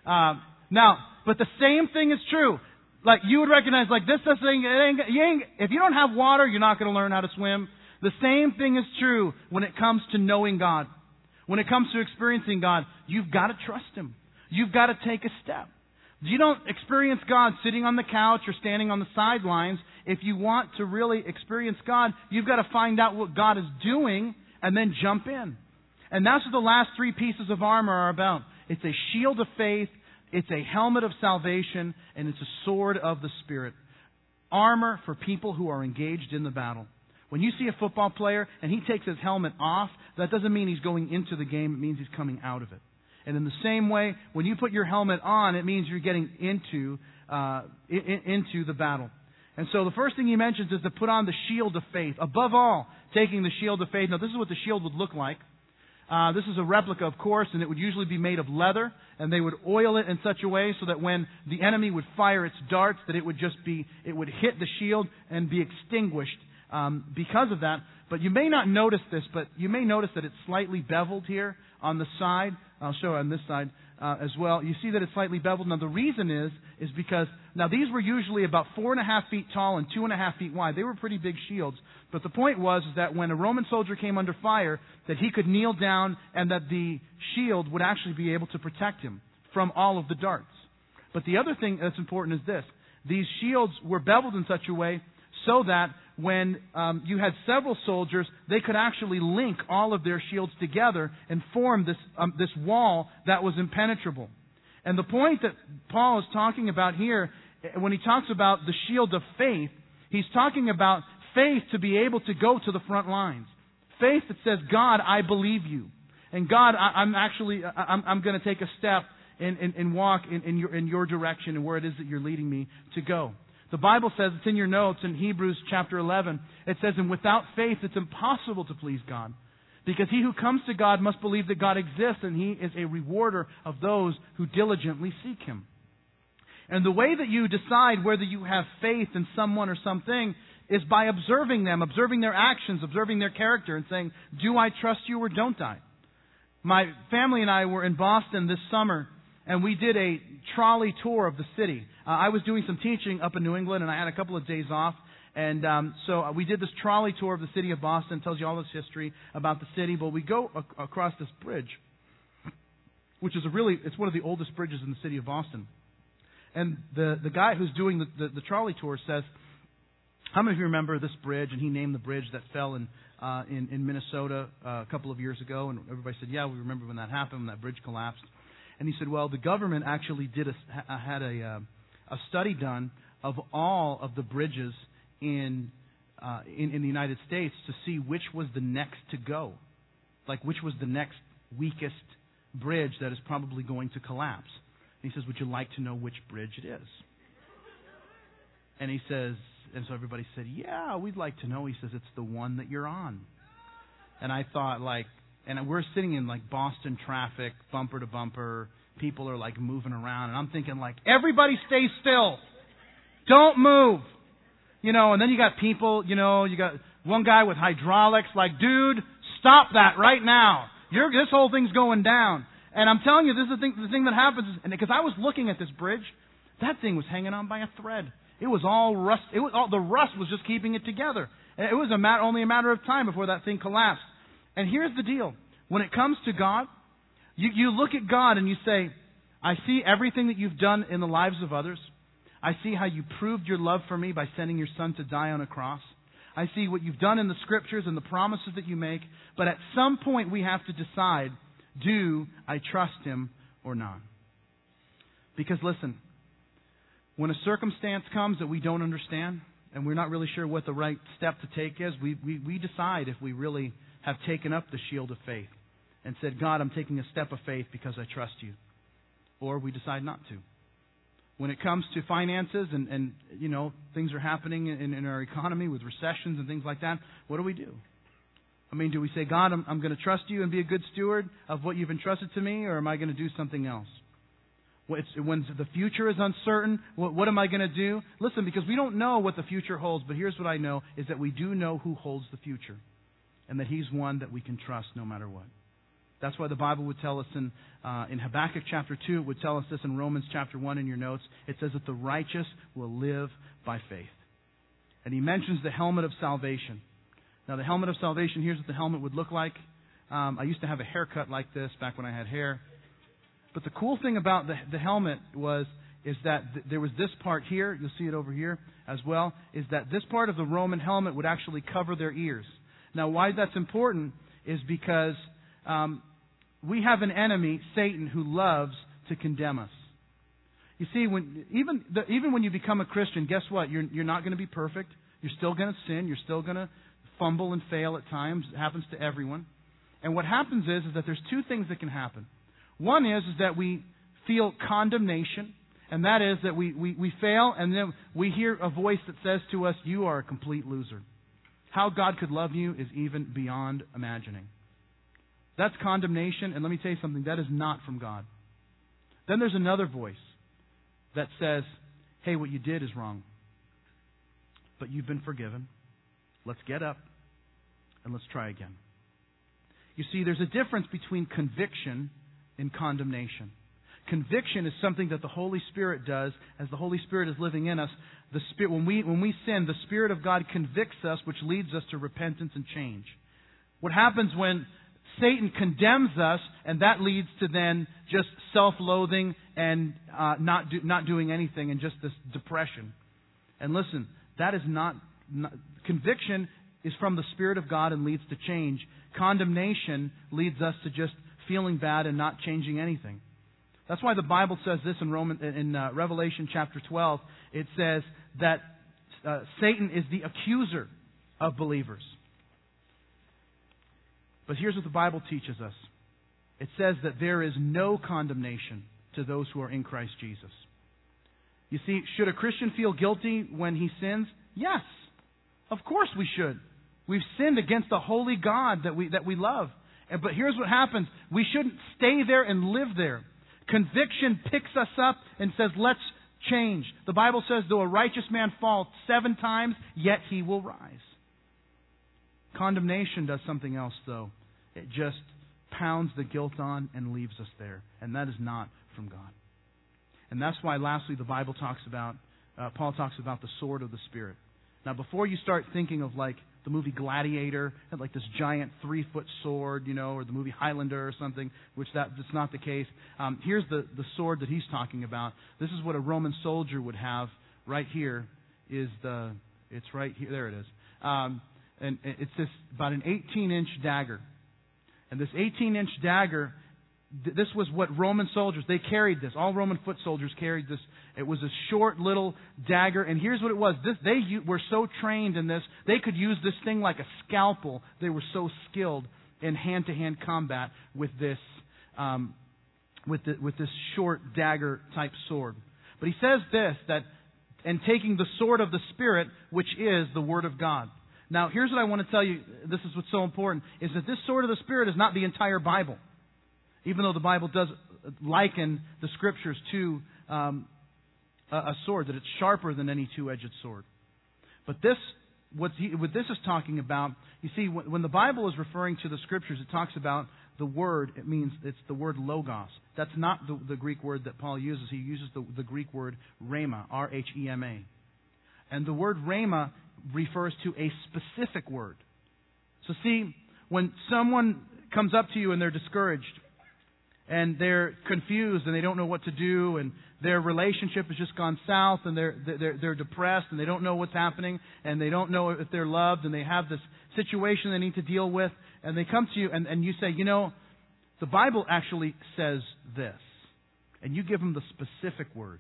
Um, now, but the same thing is true. Like you would recognize, like this, this thing. You if you don't have water, you're not going to learn how to swim. The same thing is true when it comes to knowing God. When it comes to experiencing God, you've got to trust Him. You've got to take a step. You don't experience God sitting on the couch or standing on the sidelines. If you want to really experience God, you've got to find out what God is doing and then jump in. And that's what the last three pieces of armor are about. It's a shield of faith, it's a helmet of salvation, and it's a sword of the Spirit. Armor for people who are engaged in the battle. When you see a football player and he takes his helmet off, that doesn't mean he's going into the game, it means he's coming out of it. And in the same way, when you put your helmet on, it means you're getting into, uh, in, into the battle. And so the first thing he mentions is to put on the shield of faith. Above all, taking the shield of faith. Now, this is what the shield would look like. Uh, this is a replica, of course, and it would usually be made of leather, and they would oil it in such a way so that when the enemy would fire its darts, that it would just be, it would hit the shield and be extinguished um, because of that. But you may not notice this, but you may notice that it's slightly beveled here on the side. I'll show on this side uh, as well. You see that it's slightly beveled. Now the reason is is because now these were usually about four and a half feet tall and two and a half feet wide. They were pretty big shields. But the point was is that when a Roman soldier came under fire, that he could kneel down and that the shield would actually be able to protect him from all of the darts. But the other thing that's important is this: these shields were beveled in such a way so that when um, you had several soldiers, they could actually link all of their shields together and form this, um, this wall that was impenetrable. And the point that Paul is talking about here, eh, when he talks about the shield of faith, he's talking about faith to be able to go to the front lines. Faith that says, God, I believe you. And God, I, am actually, I'm, I'm going to take a step and, and, and walk in, in, your, in your direction and where it is that you're leading me to go. The Bible says, it's in your notes in Hebrews chapter 11, it says, And without faith it's impossible to please God. Because he who comes to God must believe that God exists and he is a rewarder of those who diligently seek him. And the way that you decide whether you have faith in someone or something is by observing them, observing their actions, observing their character, and saying, Do I trust you or don't I? My family and I were in Boston this summer, and we did a trolley tour of the city. Uh, I was doing some teaching up in New England, and I had a couple of days off. And um, so uh, we did this trolley tour of the city of Boston. Tells you all this history about the city. But we go ac- across this bridge, which is a really it's one of the oldest bridges in the city of Boston. And the the guy who's doing the, the, the trolley tour says, "How many of you remember this bridge?" And he named the bridge that fell in uh, in, in Minnesota uh, a couple of years ago. And everybody said, "Yeah, we remember when that happened, when that bridge collapsed." And he said, "Well, the government actually did a, had a uh, a study done of all of the bridges in, uh, in, in the United States to see which was the next to go, like which was the next weakest bridge that is probably going to collapse. And he says, "Would you like to know which bridge it is?" And he says, and so everybody said, "Yeah, we'd like to know." He says, "It's the one that you're on." And I thought, like, and we're sitting in like Boston traffic, bumper to bumper, people are like moving around, and I'm thinking like, everybody stay still, don't move, you know. And then you got people, you know, you got one guy with hydraulics, like, dude, stop that right now. You're, this whole thing's going down. And I'm telling you, this is the thing, the thing that happens, and because I was looking at this bridge, that thing was hanging on by a thread. It was all rust. It was all the rust was just keeping it together. It was a matter, only a matter of time before that thing collapsed. And here's the deal: when it comes to God, you, you look at God and you say, I see everything that you've done in the lives of others. I see how you proved your love for me by sending your son to die on a cross. I see what you've done in the scriptures and the promises that you make. But at some point, we have to decide do I trust him or not? Because listen, when a circumstance comes that we don't understand and we're not really sure what the right step to take is, we, we, we decide if we really have taken up the shield of faith and said, God, I'm taking a step of faith because I trust you. Or we decide not to. When it comes to finances and, and you know, things are happening in, in our economy with recessions and things like that, what do we do? I mean, do we say, God, I'm, I'm going to trust you and be a good steward of what you've entrusted to me, or am I going to do something else? when the future is uncertain, what, what am I going to do? Listen, because we don't know what the future holds, but here's what I know is that we do know who holds the future, and that He's one that we can trust no matter what. That's why the Bible would tell us in, uh, in Habakkuk chapter 2, it would tell us this in Romans chapter 1 in your notes. It says that the righteous will live by faith. And he mentions the helmet of salvation. Now, the helmet of salvation, here's what the helmet would look like. Um, I used to have a haircut like this back when I had hair. But the cool thing about the, the helmet was is that th- there was this part here. You'll see it over here as well. Is that this part of the Roman helmet would actually cover their ears. Now, why that's important is because um, we have an enemy, Satan, who loves to condemn us. You see, when even the, even when you become a Christian, guess what? You're you're not going to be perfect. You're still going to sin. You're still going to fumble and fail at times. It happens to everyone. And what happens is, is that there's two things that can happen. One is, is that we feel condemnation, and that is that we, we, we fail, and then we hear a voice that says to us, You are a complete loser. How God could love you is even beyond imagining. That's condemnation, and let me tell you something, that is not from God. Then there's another voice that says, Hey, what you did is wrong. But you've been forgiven. Let's get up and let's try again. You see, there's a difference between conviction and condemnation. Conviction is something that the Holy Spirit does as the Holy Spirit is living in us. The Spirit, when, we, when we sin, the Spirit of God convicts us, which leads us to repentance and change. What happens when Satan condemns us, and that leads to then just self loathing and uh, not, do, not doing anything and just this depression. And listen, that is not, not conviction is from the Spirit of God and leads to change. Condemnation leads us to just feeling bad and not changing anything. That's why the Bible says this in, Roman, in uh, Revelation chapter 12. It says that uh, Satan is the accuser of believers. But here's what the Bible teaches us it says that there is no condemnation to those who are in Christ Jesus. You see, should a Christian feel guilty when he sins? Yes. Of course we should. We've sinned against the holy God that we, that we love. But here's what happens. We shouldn't stay there and live there. Conviction picks us up and says, let's change. The Bible says, though a righteous man fall seven times, yet he will rise. Condemnation does something else, though. It just pounds the guilt on and leaves us there. And that is not from God. And that's why, lastly, the Bible talks about, uh, Paul talks about the sword of the Spirit. Now, before you start thinking of like the movie Gladiator, had like this giant three foot sword, you know, or the movie Highlander or something, which that, that's not the case. Um, here's the, the sword that he's talking about. This is what a Roman soldier would have right here. Is the it's right here. There it is. Um, and it's this about an 18 inch dagger. And this 18 inch dagger this was what Roman soldiers, they carried this. All Roman foot soldiers carried this. It was a short little dagger. And here's what it was. This, they were so trained in this, they could use this thing like a scalpel. They were so skilled in hand to hand combat with this, um, with, the, with this short dagger type sword. But he says this, that, and taking the sword of the Spirit, which is the Word of God. Now, here's what I want to tell you. This is what's so important, is that this sword of the Spirit is not the entire Bible even though the Bible does liken the scriptures to um, a, sword, that it's sharper than any two edged sword. But this, what, he, what this is talking about, you see, when, when the Bible is referring to the scriptures, it talks about the word, it means it's the word logos. That's not the, the Greek word that Paul uses. He uses the, the Greek word rhema, R H E M A. And the word rhema refers to a specific word. So, see, when someone comes up to you and they're discouraged, and they're confused and they don't know what to do and their relationship has just gone south and they're they're they're depressed and they don't know what's happening and they don't know if they're loved and they have this situation they need to deal with and they come to you and, and you say, you know, the Bible actually says this. and you give them the specific word,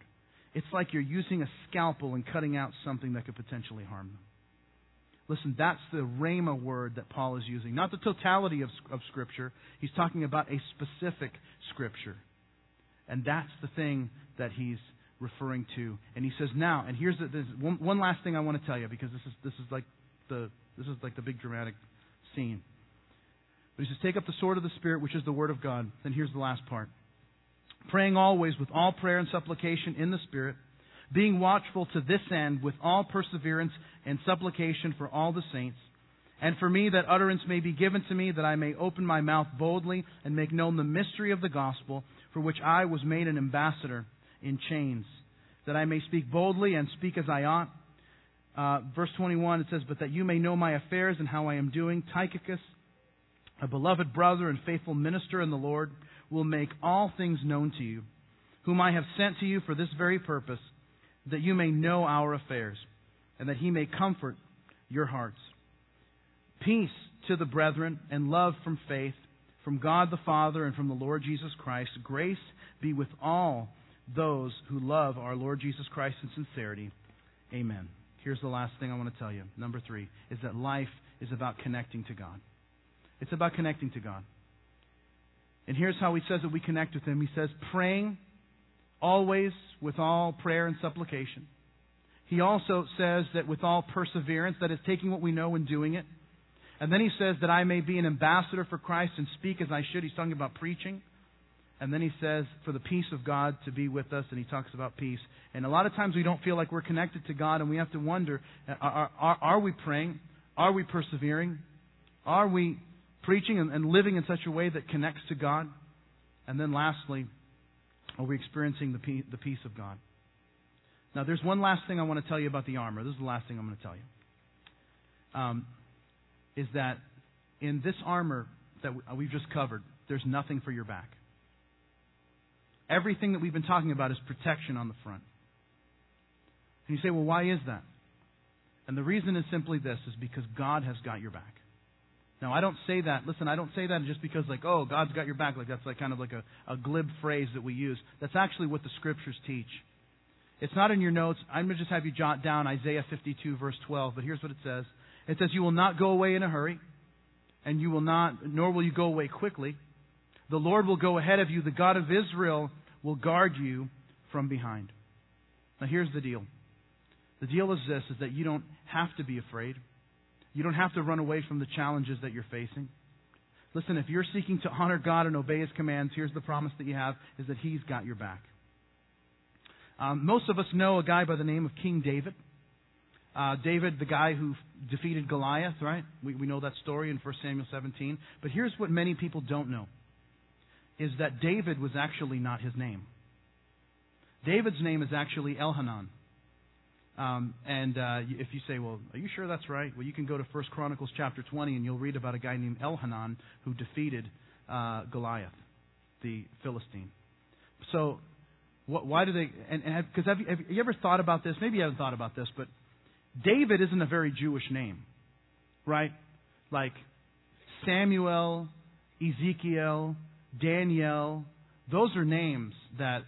it's like you're using a scalpel and cutting out something that could potentially harm them. Listen, that's the rhema word that Paul is using. Not the totality of, of Scripture. He's talking about a specific Scripture. And that's the thing that he's referring to. And he says, now, and here's the, one, one last thing I want to tell you because this is, this is like the, this is like the big dramatic scene. But he says, take up the sword of the Spirit, which is the Word of God. Then here's the last part. Praying always with all prayer and supplication in the Spirit being watchful to this end with all perseverance and supplication for all the saints, and for me that utterance may be given to me, that I may open my mouth boldly and make known the mystery of the gospel, for which I was made an ambassador in chains, that I may speak boldly and speak as I ought. Uh, verse 21, it says, But that you may know my affairs and how I am doing, Tychicus, a beloved brother and faithful minister in the Lord, will make all things known to you, whom I have sent to you for this very purpose that you may know our affairs, and that he may comfort your hearts. Peace to the brethren, and love from faith, from God the Father, and from the Lord Jesus Christ. Grace be with all those who love our Lord Jesus Christ in sincerity. Amen. Here's the last thing I want to tell you. Number three is that life is about connecting to God. It's about connecting to God. And here's how he says that we connect with Him. He says, praying always with all prayer and supplication. He also says that with all perseverance, that is taking what we know and doing it. And then he says that I may be an ambassador for Christ and speak as I should. He's talking about preaching. And then he says, for the peace of God to be with us, and he talks about peace. And a lot of times we don't feel like we're connected to God, and we have to wonder uh, are, are, are we praying? Are we persevering? Are we preaching and, and living in such a way that connects to God? And then lastly, are we experiencing the the peace of God? Now, there's one last thing I want to tell you about the armor. This is the last thing I'm going to tell you. Um, is that in this armor that we've just covered, there's nothing for your back. Everything that we've been talking about is protection on the front. And you say, well, why is that? And the reason is simply this is because God has got your back. Now, I don't say that. Listen, I don't say that just because, like, oh, God's got your back. Like that's like kind of like a, a glib phrase that we use. That's actually what the scriptures teach. It's not in your notes. I'm going to just have you jot down Isaiah 52, verse 12. But here's what it says. It says, "You will not go away in a hurry, and you will not, nor will you go away quickly. The Lord will go ahead of you. The God of Israel will guard you from behind." Now, here's the deal. The deal is this: is that you don't have to be afraid. You don't have to run away from the challenges that you're facing. Listen, if you're seeking to honor God and obey His commands, here's the promise that you have is that He's got your back. Um, most of us know a guy by the name of King David. Uh, David, the guy who defeated Goliath, right? We, we know that story in 1 Samuel 17. But here's what many people don't know is that David was actually not his name. David's name is actually Elhanan. Um, and uh, if you say, well, are you sure that's right? Well, you can go to 1 Chronicles chapter 20 and you'll read about a guy named Elhanan who defeated uh, Goliath, the Philistine. So, why do they? And because have, have, have you ever thought about this? Maybe you haven't thought about this, but David isn't a very Jewish name, right? Like Samuel, Ezekiel, Daniel. Those are names that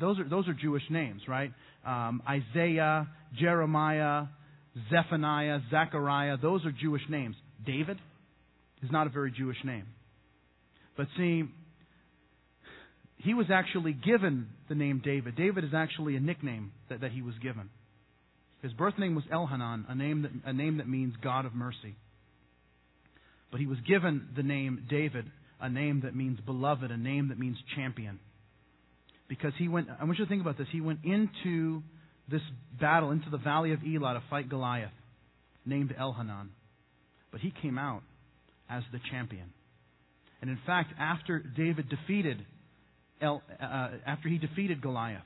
those are those are Jewish names, right? Um, Isaiah, Jeremiah, Zephaniah, Zechariah, those are Jewish names. David is not a very Jewish name. But see, he was actually given the name David. David is actually a nickname that, that he was given. His birth name was Elhanan, a name, that, a name that means God of mercy. But he was given the name David, a name that means beloved, a name that means champion because he went, I want you to think about this. He went into this battle, into the valley of Elah to fight Goliath, named Elhanan. But he came out as the champion. And in fact, after David defeated El, uh, after he defeated Goliath,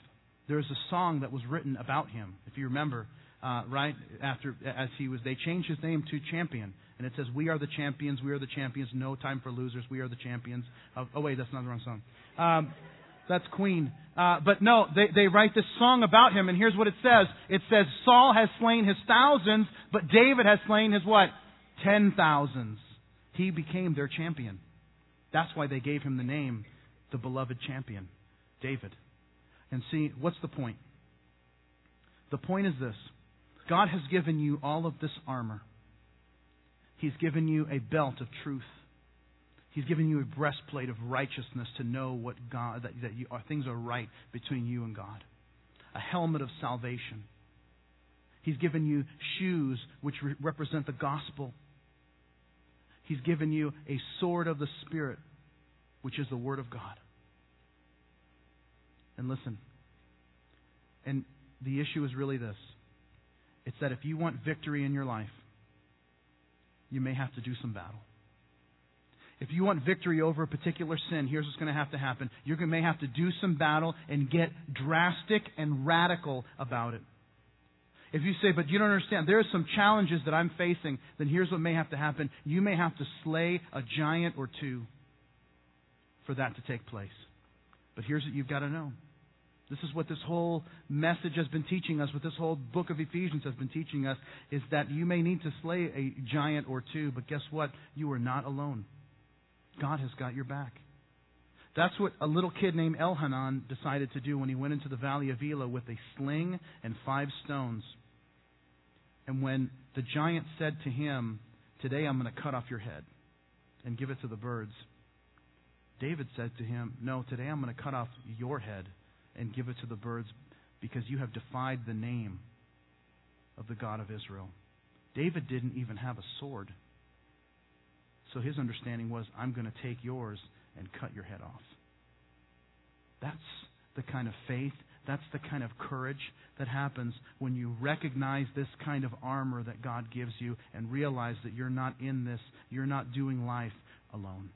there's a song that was written about him. If you remember, uh, right after as he was, they changed his name to champion, and it says, "We are the champions. We are the champions. No time for losers. We are the champions." Of, oh wait, that's not the wrong song. Um, that's Queen. Uh, but no, they, they write this song about him, and here's what it says. It says, Saul has slain his thousands, but David has slain his what? Ten thousands. He became their champion. That's why they gave him the name, the beloved champion. David. And see, what's the point? The point is this God has given you all of this armor. He's given you a belt of truth. He's given you a breastplate of righteousness to know what God that, that you, things are right between you and God. A helmet of salvation. He's given you shoes which re- represent the gospel. He's given you a sword of the Spirit, which is the Word of God. And listen, and the issue is really this it's that if you want victory in your life, you may have to do some battle. If you want victory over a particular sin, here's what's going to have to happen. You may have to do some battle and get drastic and radical about it. If you say, but you don't understand, there are some challenges that I'm facing, then here's what may have to happen. You may have to slay a giant or two for that to take place. But here's what you've got to know. This is what this whole message has been teaching us, what this whole book of Ephesians has been teaching us, is that you may need to slay a giant or two, but guess what? You are not alone. God has got your back. That's what a little kid named Elhanan decided to do when he went into the valley of Elah with a sling and five stones. And when the giant said to him, Today I'm going to cut off your head and give it to the birds, David said to him, No, today I'm going to cut off your head and give it to the birds because you have defied the name of the God of Israel. David didn't even have a sword. So his understanding was, I'm going to take yours and cut your head off. That's the kind of faith, that's the kind of courage that happens when you recognize this kind of armor that God gives you and realize that you're not in this, you're not doing life alone.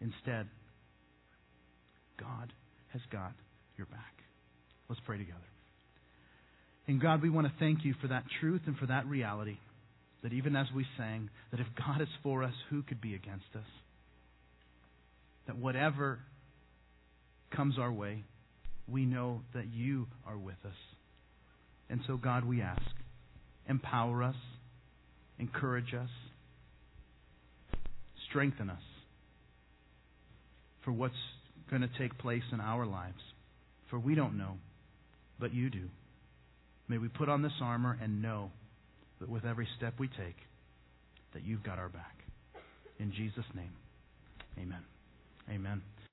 Instead, God has got your back. Let's pray together. And God, we want to thank you for that truth and for that reality. That even as we sang, that if God is for us, who could be against us? That whatever comes our way, we know that you are with us. And so, God, we ask, empower us, encourage us, strengthen us for what's going to take place in our lives. For we don't know, but you do. May we put on this armor and know that with every step we take, that you've got our back. In Jesus' name, amen. Amen.